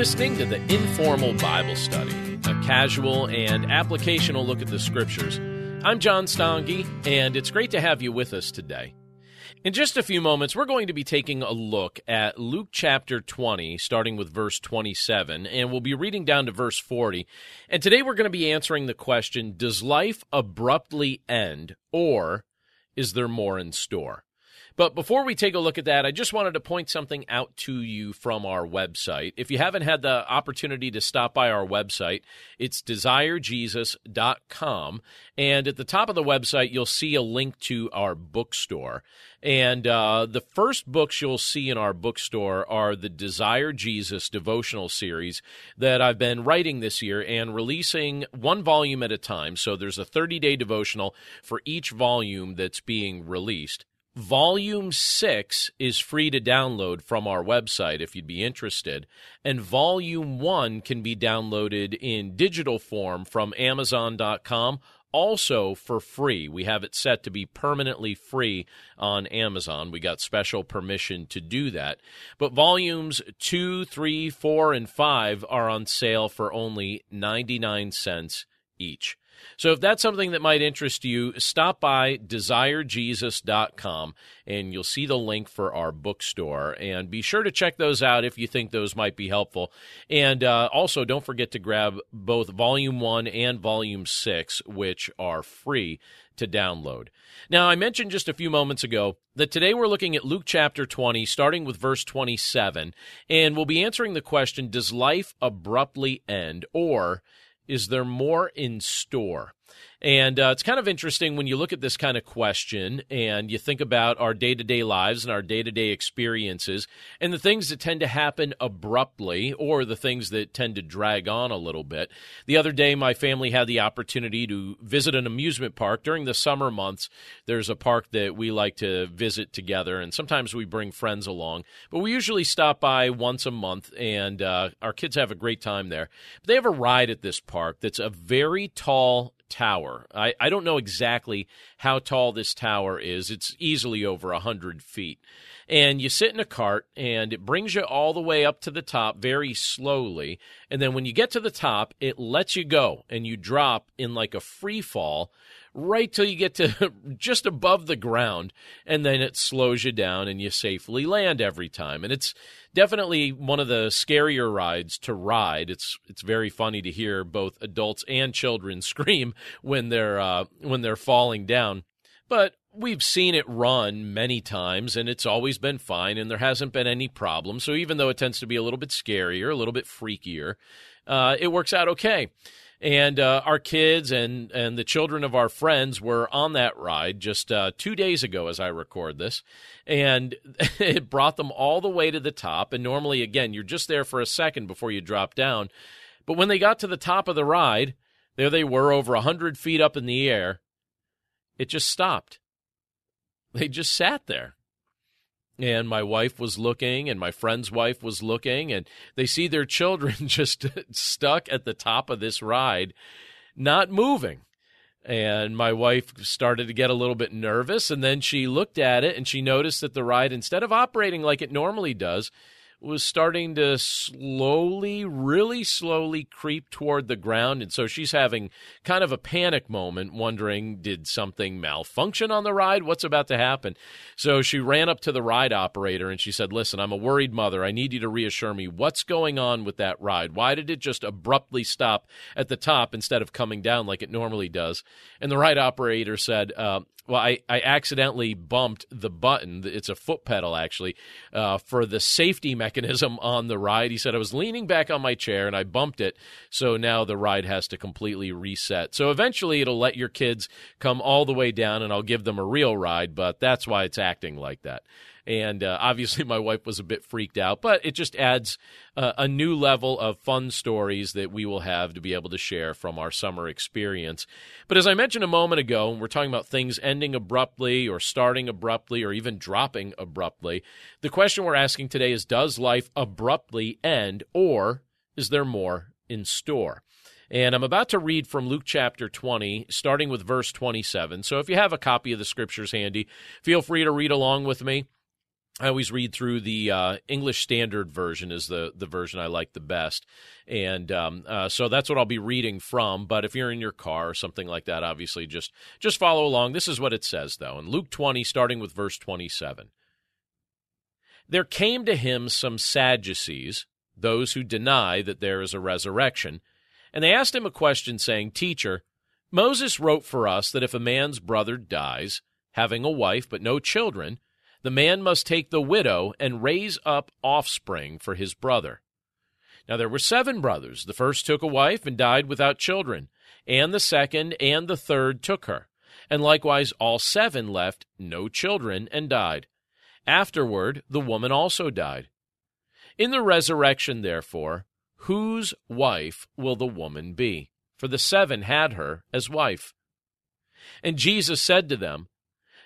Listening to the Informal Bible Study, a casual and applicational look at the scriptures. I'm John Stange, and it's great to have you with us today. In just a few moments, we're going to be taking a look at Luke chapter 20, starting with verse 27, and we'll be reading down to verse 40. And today we're going to be answering the question Does life abruptly end, or is there more in store? But before we take a look at that, I just wanted to point something out to you from our website. If you haven't had the opportunity to stop by our website, it's desirejesus.com. And at the top of the website, you'll see a link to our bookstore. And uh, the first books you'll see in our bookstore are the Desire Jesus devotional series that I've been writing this year and releasing one volume at a time. So there's a 30 day devotional for each volume that's being released. Volume 6 is free to download from our website if you'd be interested, and Volume 1 can be downloaded in digital form from Amazon.com also for free. We have it set to be permanently free on Amazon. We got special permission to do that. But volumes 2, 3, 4, and 5 are on sale for only 99 cents each. So if that's something that might interest you, stop by desirejesus.com and you'll see the link for our bookstore. And be sure to check those out if you think those might be helpful. And uh, also, don't forget to grab both Volume 1 and Volume 6, which are free to download. Now, I mentioned just a few moments ago that today we're looking at Luke chapter 20, starting with verse 27, and we'll be answering the question Does life abruptly end, or is there more in store? And uh, it's kind of interesting when you look at this kind of question and you think about our day to day lives and our day to day experiences and the things that tend to happen abruptly or the things that tend to drag on a little bit. The other day, my family had the opportunity to visit an amusement park during the summer months. There's a park that we like to visit together, and sometimes we bring friends along, but we usually stop by once a month, and uh, our kids have a great time there. But they have a ride at this park that's a very tall tower. I, I don't know exactly how tall this tower is. It's easily over a hundred feet. And you sit in a cart and it brings you all the way up to the top very slowly. And then when you get to the top, it lets you go and you drop in like a free fall right till you get to just above the ground, and then it slows you down and you safely land every time. And it's definitely one of the scarier rides to ride. It's it's very funny to hear both adults and children scream when they're uh, when they're falling down. But we've seen it run many times and it's always been fine and there hasn't been any problem. So even though it tends to be a little bit scarier, a little bit freakier, uh, it works out okay and uh, our kids and and the children of our friends were on that ride just uh, two days ago as I record this, and it brought them all the way to the top. And normally, again, you're just there for a second before you drop down, but when they got to the top of the ride, there they were over a hundred feet up in the air. It just stopped. They just sat there. And my wife was looking and my friend's wife was looking and they see their children just stuck at the top of this ride not moving. And my wife started to get a little bit nervous and then she looked at it and she noticed that the ride instead of operating like it normally does was starting to slowly, really slowly creep toward the ground. And so she's having kind of a panic moment, wondering, did something malfunction on the ride? What's about to happen? So she ran up to the ride operator and she said, Listen, I'm a worried mother. I need you to reassure me. What's going on with that ride? Why did it just abruptly stop at the top instead of coming down like it normally does? And the ride operator said, uh, well, I, I accidentally bumped the button. It's a foot pedal, actually, uh, for the safety mechanism on the ride. He said I was leaning back on my chair and I bumped it. So now the ride has to completely reset. So eventually it'll let your kids come all the way down and I'll give them a real ride, but that's why it's acting like that. And uh, obviously, my wife was a bit freaked out, but it just adds uh, a new level of fun stories that we will have to be able to share from our summer experience. But as I mentioned a moment ago, we're talking about things ending abruptly or starting abruptly or even dropping abruptly. The question we're asking today is Does life abruptly end or is there more in store? And I'm about to read from Luke chapter 20, starting with verse 27. So if you have a copy of the scriptures handy, feel free to read along with me. I always read through the uh, English Standard Version is the the version I like the best, and um, uh, so that's what I'll be reading from. But if you're in your car or something like that, obviously just just follow along. This is what it says though in Luke 20, starting with verse 27. There came to him some Sadducees, those who deny that there is a resurrection, and they asked him a question, saying, "Teacher, Moses wrote for us that if a man's brother dies, having a wife but no children," the man must take the widow and raise up offspring for his brother. Now there were seven brothers. The first took a wife and died without children, and the second and the third took her. And likewise all seven left no children and died. Afterward the woman also died. In the resurrection, therefore, whose wife will the woman be? For the seven had her as wife. And Jesus said to them,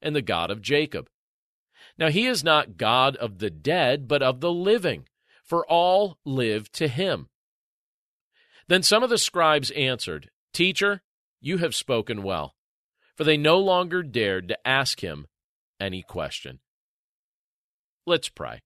and the God of Jacob. Now he is not God of the dead, but of the living, for all live to him. Then some of the scribes answered, Teacher, you have spoken well. For they no longer dared to ask him any question. Let's pray.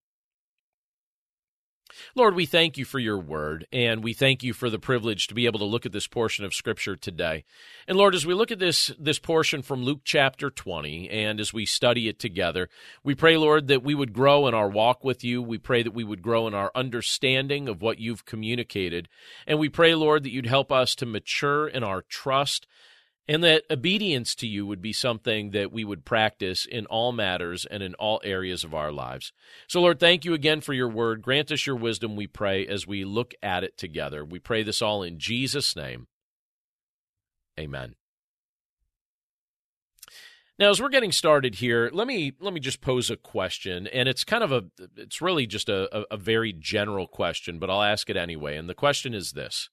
Lord, we thank you for your word, and we thank you for the privilege to be able to look at this portion of Scripture today. And Lord, as we look at this, this portion from Luke chapter 20, and as we study it together, we pray, Lord, that we would grow in our walk with you. We pray that we would grow in our understanding of what you've communicated. And we pray, Lord, that you'd help us to mature in our trust and that obedience to you would be something that we would practice in all matters and in all areas of our lives. So, Lord, thank you again for your word. Grant us your wisdom, we pray, as we look at it together. We pray this all in Jesus' name. Amen. Now, as we're getting started here, let me let me just pose a question, and it's kind of a it's really just a, a, very general question, but I'll ask it anyway. And the question is this: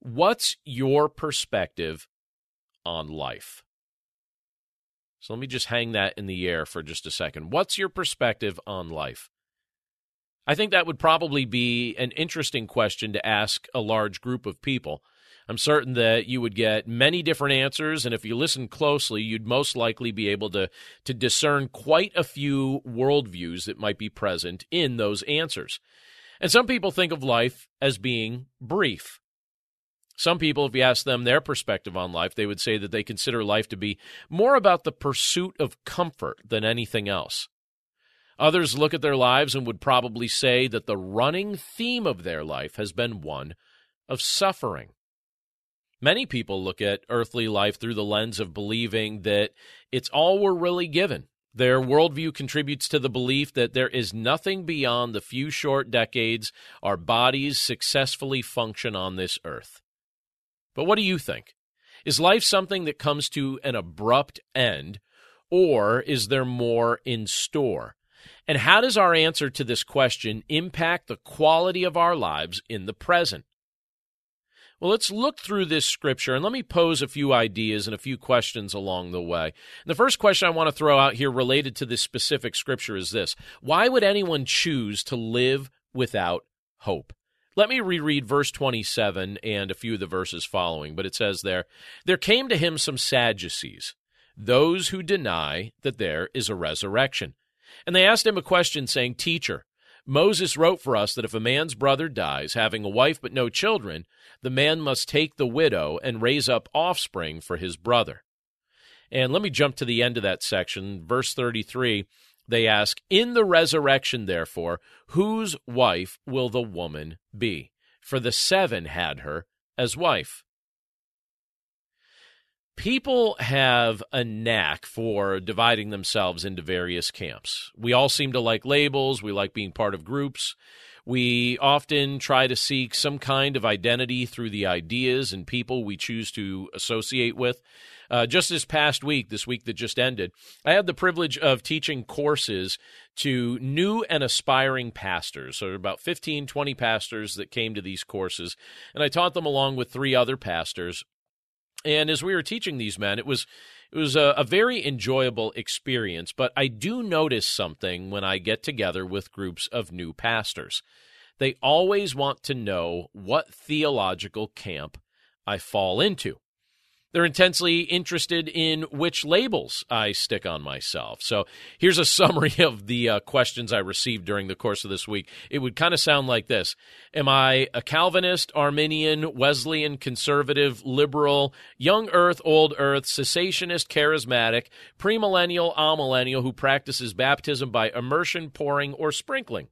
What's your perspective on life. So let me just hang that in the air for just a second. What's your perspective on life? I think that would probably be an interesting question to ask a large group of people. I'm certain that you would get many different answers, and if you listen closely, you'd most likely be able to, to discern quite a few worldviews that might be present in those answers. And some people think of life as being brief. Some people, if you ask them their perspective on life, they would say that they consider life to be more about the pursuit of comfort than anything else. Others look at their lives and would probably say that the running theme of their life has been one of suffering. Many people look at earthly life through the lens of believing that it's all we're really given. Their worldview contributes to the belief that there is nothing beyond the few short decades our bodies successfully function on this earth. But what do you think? Is life something that comes to an abrupt end, or is there more in store? And how does our answer to this question impact the quality of our lives in the present? Well, let's look through this scripture and let me pose a few ideas and a few questions along the way. the first question I want to throw out here related to this specific scripture is this Why would anyone choose to live without hope? Let me reread verse 27 and a few of the verses following, but it says there, There came to him some Sadducees, those who deny that there is a resurrection. And they asked him a question, saying, Teacher, Moses wrote for us that if a man's brother dies, having a wife but no children, the man must take the widow and raise up offspring for his brother. And let me jump to the end of that section, verse 33. They ask, In the resurrection, therefore, whose wife will the woman be? For the seven had her as wife. People have a knack for dividing themselves into various camps. We all seem to like labels, we like being part of groups. We often try to seek some kind of identity through the ideas and people we choose to associate with. Uh, just this past week, this week that just ended, I had the privilege of teaching courses to new and aspiring pastors. So, about 15, 20 pastors that came to these courses. And I taught them along with three other pastors. And as we were teaching these men, it was it was a, a, very enjoyable experience, but I do notice something when I get together with groups of new pastors. They always want to know what theological camp I fall into. They're intensely interested in which labels I stick on myself. So here's a summary of the uh, questions I received during the course of this week. It would kind of sound like this Am I a Calvinist, Arminian, Wesleyan, conservative, liberal, young earth, old earth, cessationist, charismatic, premillennial, amillennial who practices baptism by immersion, pouring, or sprinkling?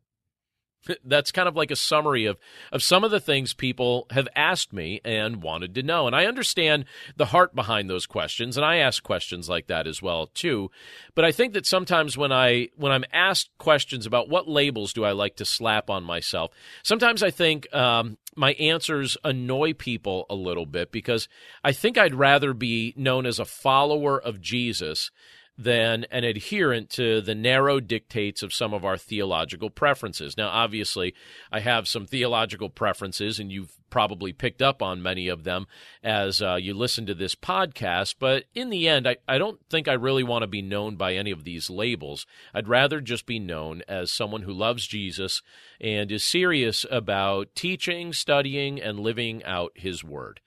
that's kind of like a summary of, of some of the things people have asked me and wanted to know. And I understand the heart behind those questions, and I ask questions like that as well too. But I think that sometimes when I when I'm asked questions about what labels do I like to slap on myself, sometimes I think um, my answers annoy people a little bit because I think I'd rather be known as a follower of Jesus than an adherent to the narrow dictates of some of our theological preferences. Now, obviously, I have some theological preferences, and you've probably picked up on many of them as uh, you listen to this podcast. But in the end, I, I don't think I really want to be known by any of these labels. I'd rather just be known as someone who loves Jesus and is serious about teaching, studying, and living out his word.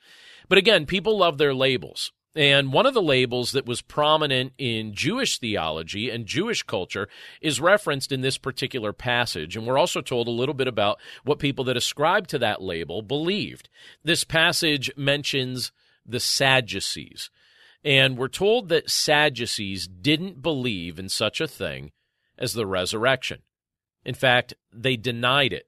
But again, people love their labels. And one of the labels that was prominent in Jewish theology and Jewish culture is referenced in this particular passage. And we're also told a little bit about what people that ascribe to that label believed. This passage mentions the Sadducees. And we're told that Sadducees didn't believe in such a thing as the resurrection. In fact, they denied it.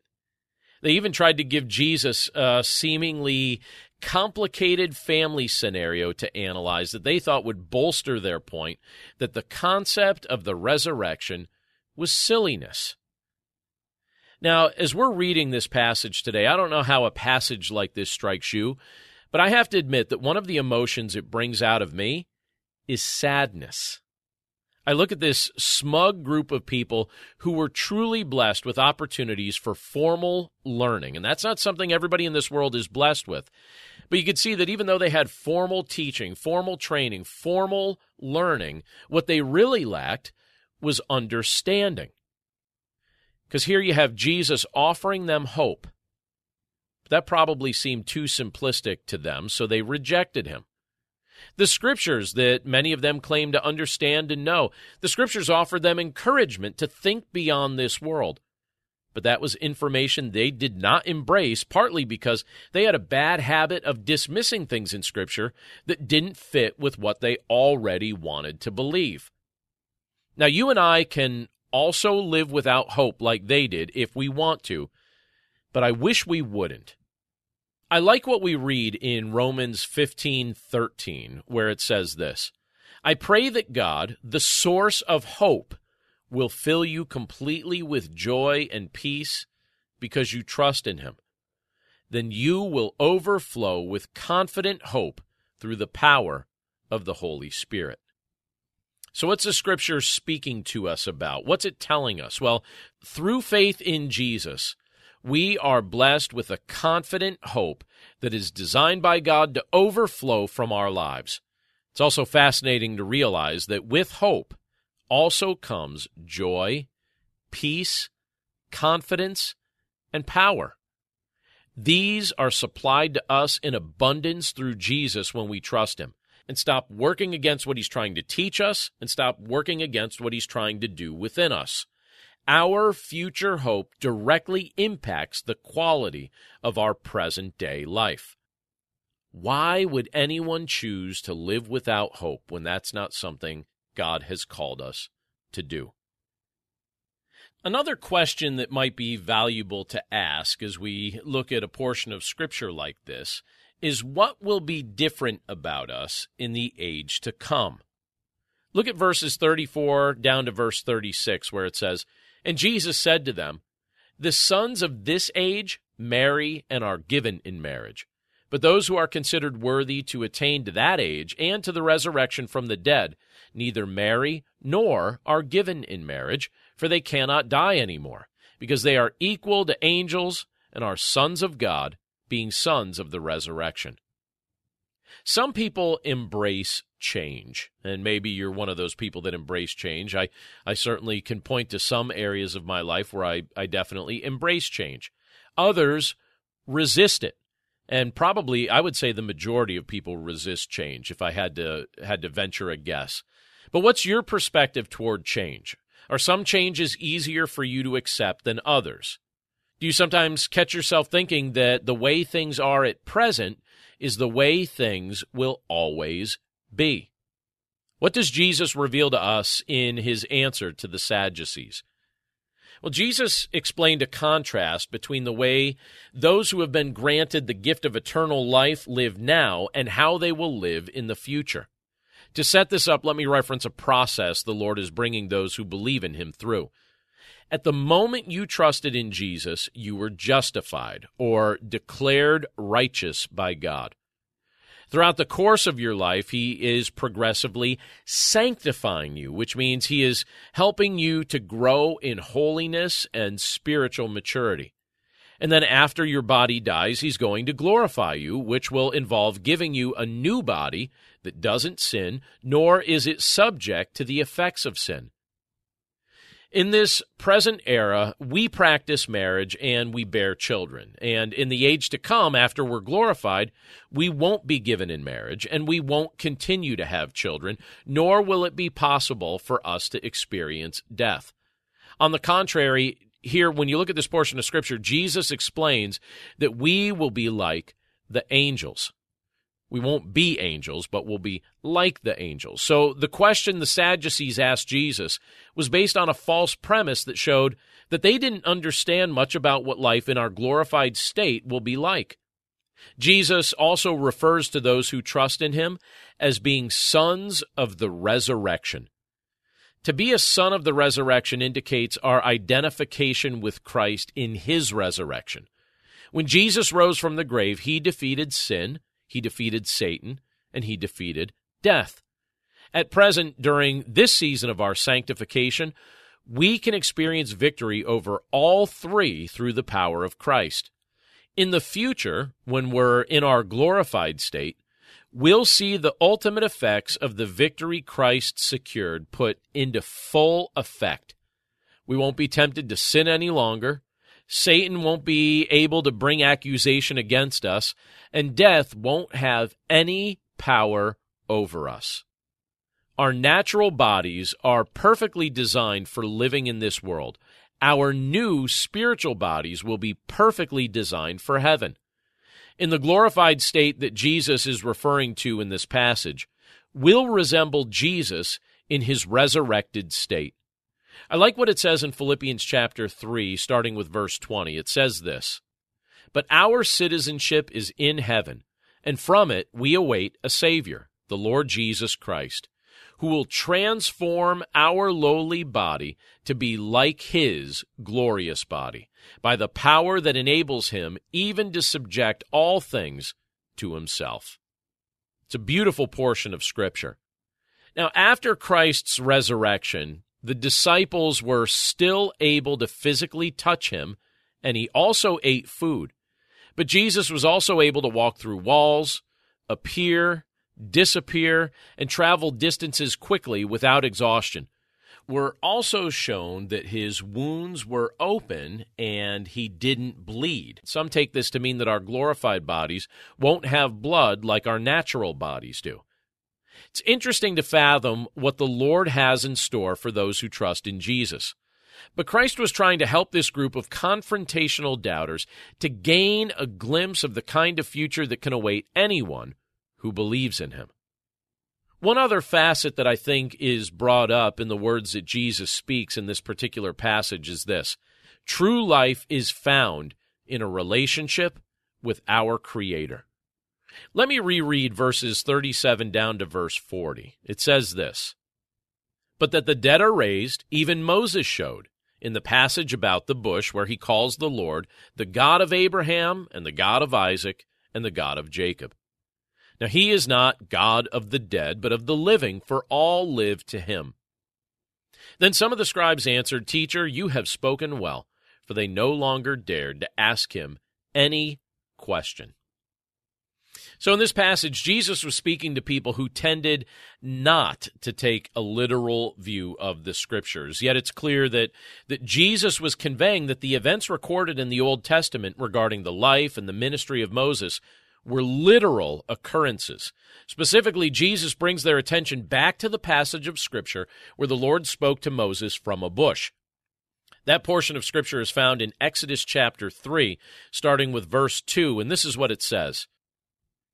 They even tried to give Jesus a seemingly complicated family scenario to analyze that they thought would bolster their point that the concept of the resurrection was silliness. Now, as we're reading this passage today, I don't know how a passage like this strikes you, but I have to admit that one of the emotions it brings out of me is sadness. I look at this smug group of people who were truly blessed with opportunities for formal learning. And that's not something everybody in this world is blessed with. But you could see that even though they had formal teaching, formal training, formal learning, what they really lacked was understanding. Because here you have Jesus offering them hope. That probably seemed too simplistic to them, so they rejected him. The scriptures that many of them claim to understand and know, the scriptures offered them encouragement to think beyond this world. But that was information they did not embrace, partly because they had a bad habit of dismissing things in Scripture that didn't fit with what they already wanted to believe. Now, you and I can also live without hope like they did if we want to, but I wish we wouldn't. I like what we read in Romans 15:13 where it says this. I pray that God, the source of hope, will fill you completely with joy and peace because you trust in him. Then you will overflow with confident hope through the power of the Holy Spirit. So, what's the scripture speaking to us about? What's it telling us? Well, through faith in Jesus, we are blessed with a confident hope that is designed by God to overflow from our lives. It's also fascinating to realize that with hope also comes joy, peace, confidence, and power. These are supplied to us in abundance through Jesus when we trust Him and stop working against what He's trying to teach us and stop working against what He's trying to do within us. Our future hope directly impacts the quality of our present day life. Why would anyone choose to live without hope when that's not something God has called us to do? Another question that might be valuable to ask as we look at a portion of Scripture like this is what will be different about us in the age to come? Look at verses 34 down to verse 36, where it says, and Jesus said to them, The sons of this age marry and are given in marriage. But those who are considered worthy to attain to that age and to the resurrection from the dead neither marry nor are given in marriage, for they cannot die any more, because they are equal to angels and are sons of God, being sons of the resurrection. Some people embrace change, and maybe you're one of those people that embrace change. I, I certainly can point to some areas of my life where I, I definitely embrace change. Others resist it. And probably I would say the majority of people resist change if I had to had to venture a guess. But what's your perspective toward change? Are some changes easier for you to accept than others? Do you sometimes catch yourself thinking that the way things are at present is the way things will always be? What does Jesus reveal to us in his answer to the Sadducees? Well, Jesus explained a contrast between the way those who have been granted the gift of eternal life live now and how they will live in the future. To set this up, let me reference a process the Lord is bringing those who believe in him through. At the moment you trusted in Jesus, you were justified or declared righteous by God. Throughout the course of your life, He is progressively sanctifying you, which means He is helping you to grow in holiness and spiritual maturity. And then after your body dies, He's going to glorify you, which will involve giving you a new body that doesn't sin, nor is it subject to the effects of sin. In this present era, we practice marriage and we bear children. And in the age to come, after we're glorified, we won't be given in marriage and we won't continue to have children, nor will it be possible for us to experience death. On the contrary, here, when you look at this portion of Scripture, Jesus explains that we will be like the angels. We won't be angels, but we'll be like the angels. So the question the Sadducees asked Jesus was based on a false premise that showed that they didn't understand much about what life in our glorified state will be like. Jesus also refers to those who trust in him as being sons of the resurrection. To be a son of the resurrection indicates our identification with Christ in his resurrection. When Jesus rose from the grave, he defeated sin he defeated Satan, and he defeated death. At present, during this season of our sanctification, we can experience victory over all three through the power of Christ. In the future, when we're in our glorified state, we'll see the ultimate effects of the victory Christ secured put into full effect. We won't be tempted to sin any longer. Satan won't be able to bring accusation against us, and death won't have any power over us. Our natural bodies are perfectly designed for living in this world. Our new spiritual bodies will be perfectly designed for heaven. In the glorified state that Jesus is referring to in this passage, will resemble Jesus in his resurrected state. I like what it says in Philippians chapter 3, starting with verse 20. It says this But our citizenship is in heaven, and from it we await a Savior, the Lord Jesus Christ, who will transform our lowly body to be like his glorious body, by the power that enables him even to subject all things to himself. It's a beautiful portion of Scripture. Now, after Christ's resurrection, the disciples were still able to physically touch him, and he also ate food. But Jesus was also able to walk through walls, appear, disappear, and travel distances quickly without exhaustion. We're also shown that his wounds were open and he didn't bleed. Some take this to mean that our glorified bodies won't have blood like our natural bodies do. It's interesting to fathom what the Lord has in store for those who trust in Jesus. But Christ was trying to help this group of confrontational doubters to gain a glimpse of the kind of future that can await anyone who believes in him. One other facet that I think is brought up in the words that Jesus speaks in this particular passage is this true life is found in a relationship with our Creator. Let me reread verses 37 down to verse 40. It says this But that the dead are raised, even Moses showed, in the passage about the bush where he calls the Lord the God of Abraham and the God of Isaac and the God of Jacob. Now, he is not God of the dead, but of the living, for all live to him. Then some of the scribes answered, Teacher, you have spoken well, for they no longer dared to ask him any question. So, in this passage, Jesus was speaking to people who tended not to take a literal view of the scriptures. Yet it's clear that, that Jesus was conveying that the events recorded in the Old Testament regarding the life and the ministry of Moses were literal occurrences. Specifically, Jesus brings their attention back to the passage of Scripture where the Lord spoke to Moses from a bush. That portion of Scripture is found in Exodus chapter 3, starting with verse 2, and this is what it says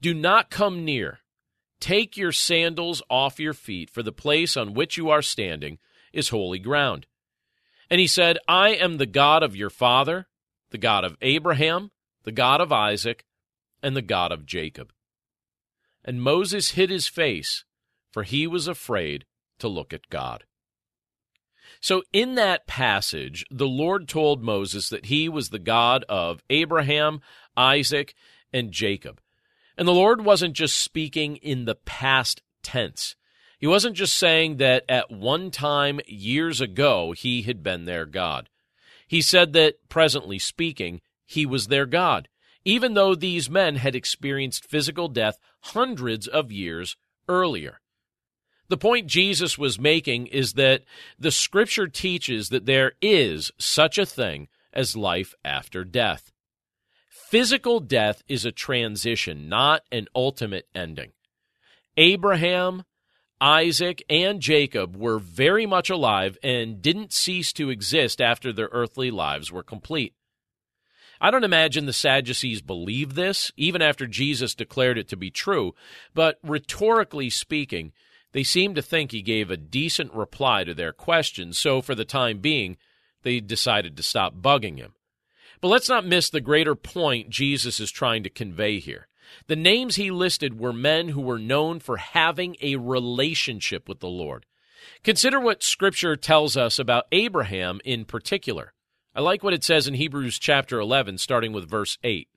Do not come near. Take your sandals off your feet, for the place on which you are standing is holy ground. And he said, I am the God of your father, the God of Abraham, the God of Isaac, and the God of Jacob. And Moses hid his face, for he was afraid to look at God. So, in that passage, the Lord told Moses that he was the God of Abraham, Isaac, and Jacob. And the Lord wasn't just speaking in the past tense. He wasn't just saying that at one time years ago he had been their God. He said that, presently speaking, he was their God, even though these men had experienced physical death hundreds of years earlier. The point Jesus was making is that the scripture teaches that there is such a thing as life after death. Physical death is a transition, not an ultimate ending. Abraham, Isaac and Jacob were very much alive and didn't cease to exist after their earthly lives were complete. I don't imagine the Sadducees believed this, even after Jesus declared it to be true, but rhetorically speaking, they seem to think he gave a decent reply to their questions, so for the time being, they decided to stop bugging him. But let's not miss the greater point Jesus is trying to convey here. The names he listed were men who were known for having a relationship with the Lord. Consider what Scripture tells us about Abraham in particular. I like what it says in Hebrews chapter 11, starting with verse 8.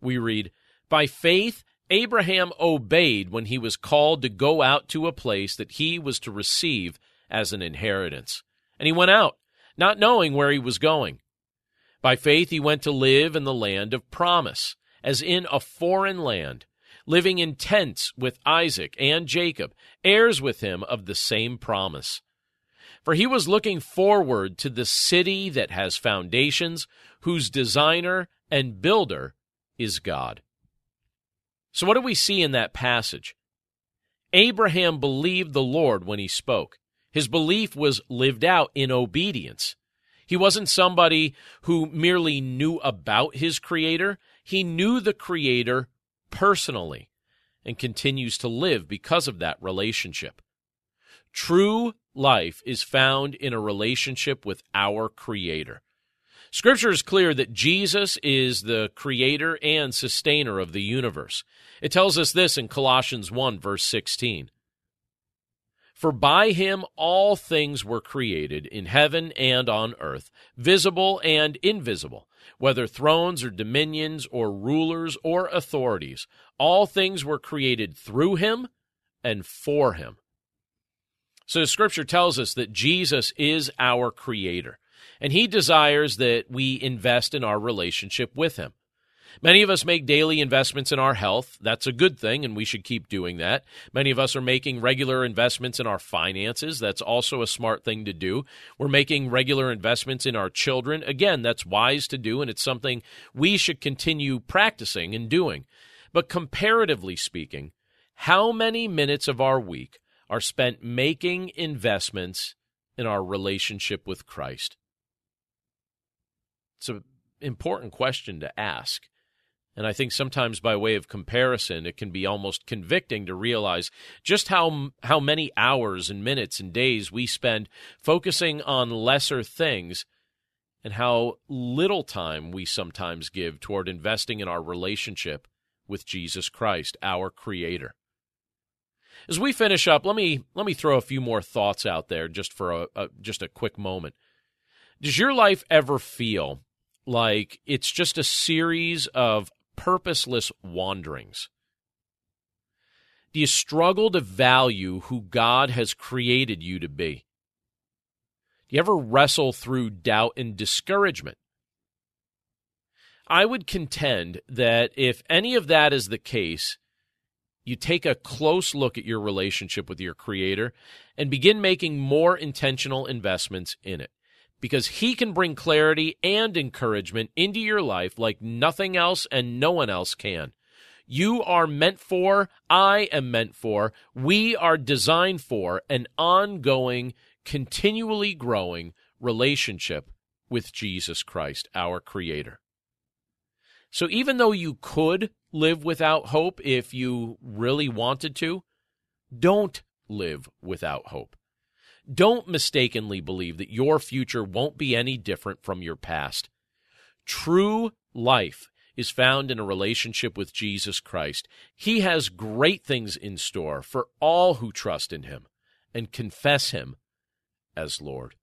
We read, By faith, Abraham obeyed when he was called to go out to a place that he was to receive as an inheritance. And he went out, not knowing where he was going. By faith, he went to live in the land of promise as in a foreign land, living in tents with Isaac and Jacob, heirs with him of the same promise. For he was looking forward to the city that has foundations, whose designer and builder is God. So, what do we see in that passage? Abraham believed the Lord when he spoke. His belief was lived out in obedience. He wasn't somebody who merely knew about his Creator, he knew the Creator personally and continues to live because of that relationship. True life is found in a relationship with our Creator. Scripture is clear that Jesus is the creator and sustainer of the universe. It tells us this in Colossians 1, verse 16. For by him all things were created in heaven and on earth, visible and invisible, whether thrones or dominions or rulers or authorities. All things were created through him and for him. So scripture tells us that Jesus is our creator, and he desires that we invest in our relationship with him. Many of us make daily investments in our health. That's a good thing, and we should keep doing that. Many of us are making regular investments in our finances. That's also a smart thing to do. We're making regular investments in our children. Again, that's wise to do, and it's something we should continue practicing and doing. But comparatively speaking, how many minutes of our week are spent making investments in our relationship with Christ? It's an important question to ask. And I think sometimes by way of comparison, it can be almost convicting to realize just how how many hours and minutes and days we spend focusing on lesser things and how little time we sometimes give toward investing in our relationship with Jesus Christ, our creator. As we finish up, let me let me throw a few more thoughts out there just for a, a just a quick moment. Does your life ever feel like it's just a series of purposeless wanderings? Do you struggle to value who God has created you to be? Do you ever wrestle through doubt and discouragement? I would contend that if any of that is the case, you take a close look at your relationship with your Creator and begin making more intentional investments in it. Because He can bring clarity and encouragement into your life like nothing else and no one else can. You are meant for, I am meant for, we are designed for an ongoing, continually growing relationship with Jesus Christ, our Creator. So even though you could live without hope if you really wanted to, don't live without hope. Don't mistakenly believe that your future won't be any different from your past. True life is found in a relationship with Jesus Christ. He has great things in store for all who trust in him and confess him as Lord.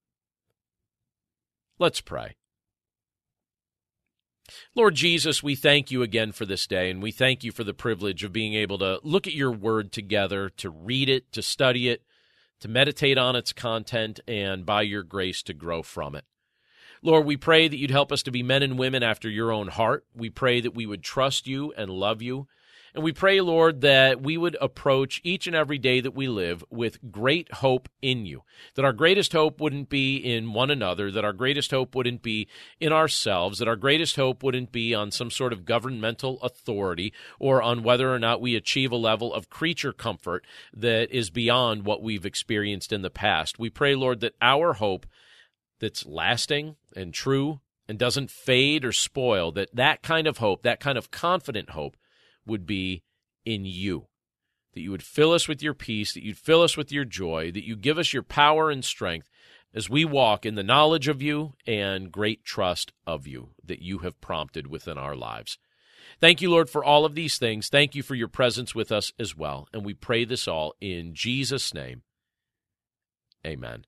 Let's pray. Lord Jesus, we thank you again for this day, and we thank you for the privilege of being able to look at your word together, to read it, to study it, to meditate on its content, and by your grace to grow from it. Lord, we pray that you'd help us to be men and women after your own heart. We pray that we would trust you and love you and we pray, Lord, that we would approach each and every day that we live with great hope in you. That our greatest hope wouldn't be in one another, that our greatest hope wouldn't be in ourselves, that our greatest hope wouldn't be on some sort of governmental authority or on whether or not we achieve a level of creature comfort that is beyond what we've experienced in the past. We pray, Lord, that our hope that's lasting and true and doesn't fade or spoil, that that kind of hope, that kind of confident hope, would be in you. That you would fill us with your peace, that you'd fill us with your joy, that you give us your power and strength as we walk in the knowledge of you and great trust of you that you have prompted within our lives. Thank you, Lord, for all of these things. Thank you for your presence with us as well. And we pray this all in Jesus' name. Amen.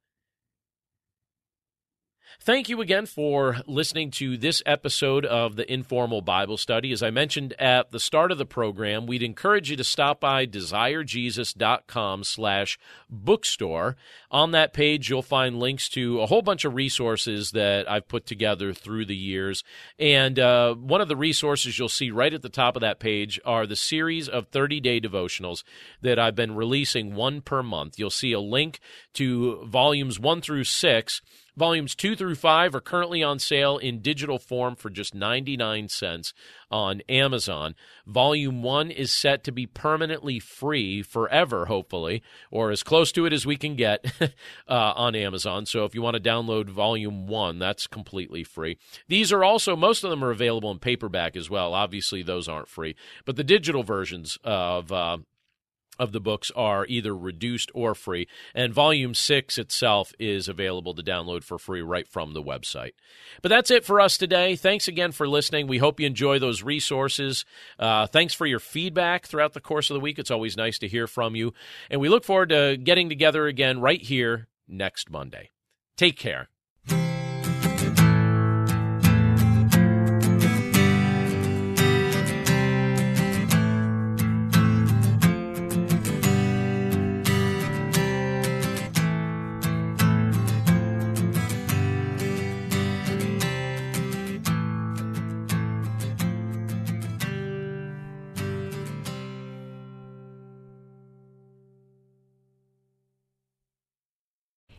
Thank you again for listening to this episode of the Informal Bible Study. As I mentioned at the start of the program, we'd encourage you to stop by desirejesus.com slash bookstore. On that page, you'll find links to a whole bunch of resources that I've put together through the years. And uh, one of the resources you'll see right at the top of that page are the series of 30-day devotionals that I've been releasing one per month. You'll see a link to volumes one through six Volumes 2 through 5 are currently on sale in digital form for just 99 cents on Amazon. Volume 1 is set to be permanently free forever, hopefully, or as close to it as we can get uh, on Amazon. So if you want to download Volume 1, that's completely free. These are also, most of them are available in paperback as well. Obviously, those aren't free. But the digital versions of uh, of the books are either reduced or free. And volume six itself is available to download for free right from the website. But that's it for us today. Thanks again for listening. We hope you enjoy those resources. Uh, thanks for your feedback throughout the course of the week. It's always nice to hear from you. And we look forward to getting together again right here next Monday. Take care.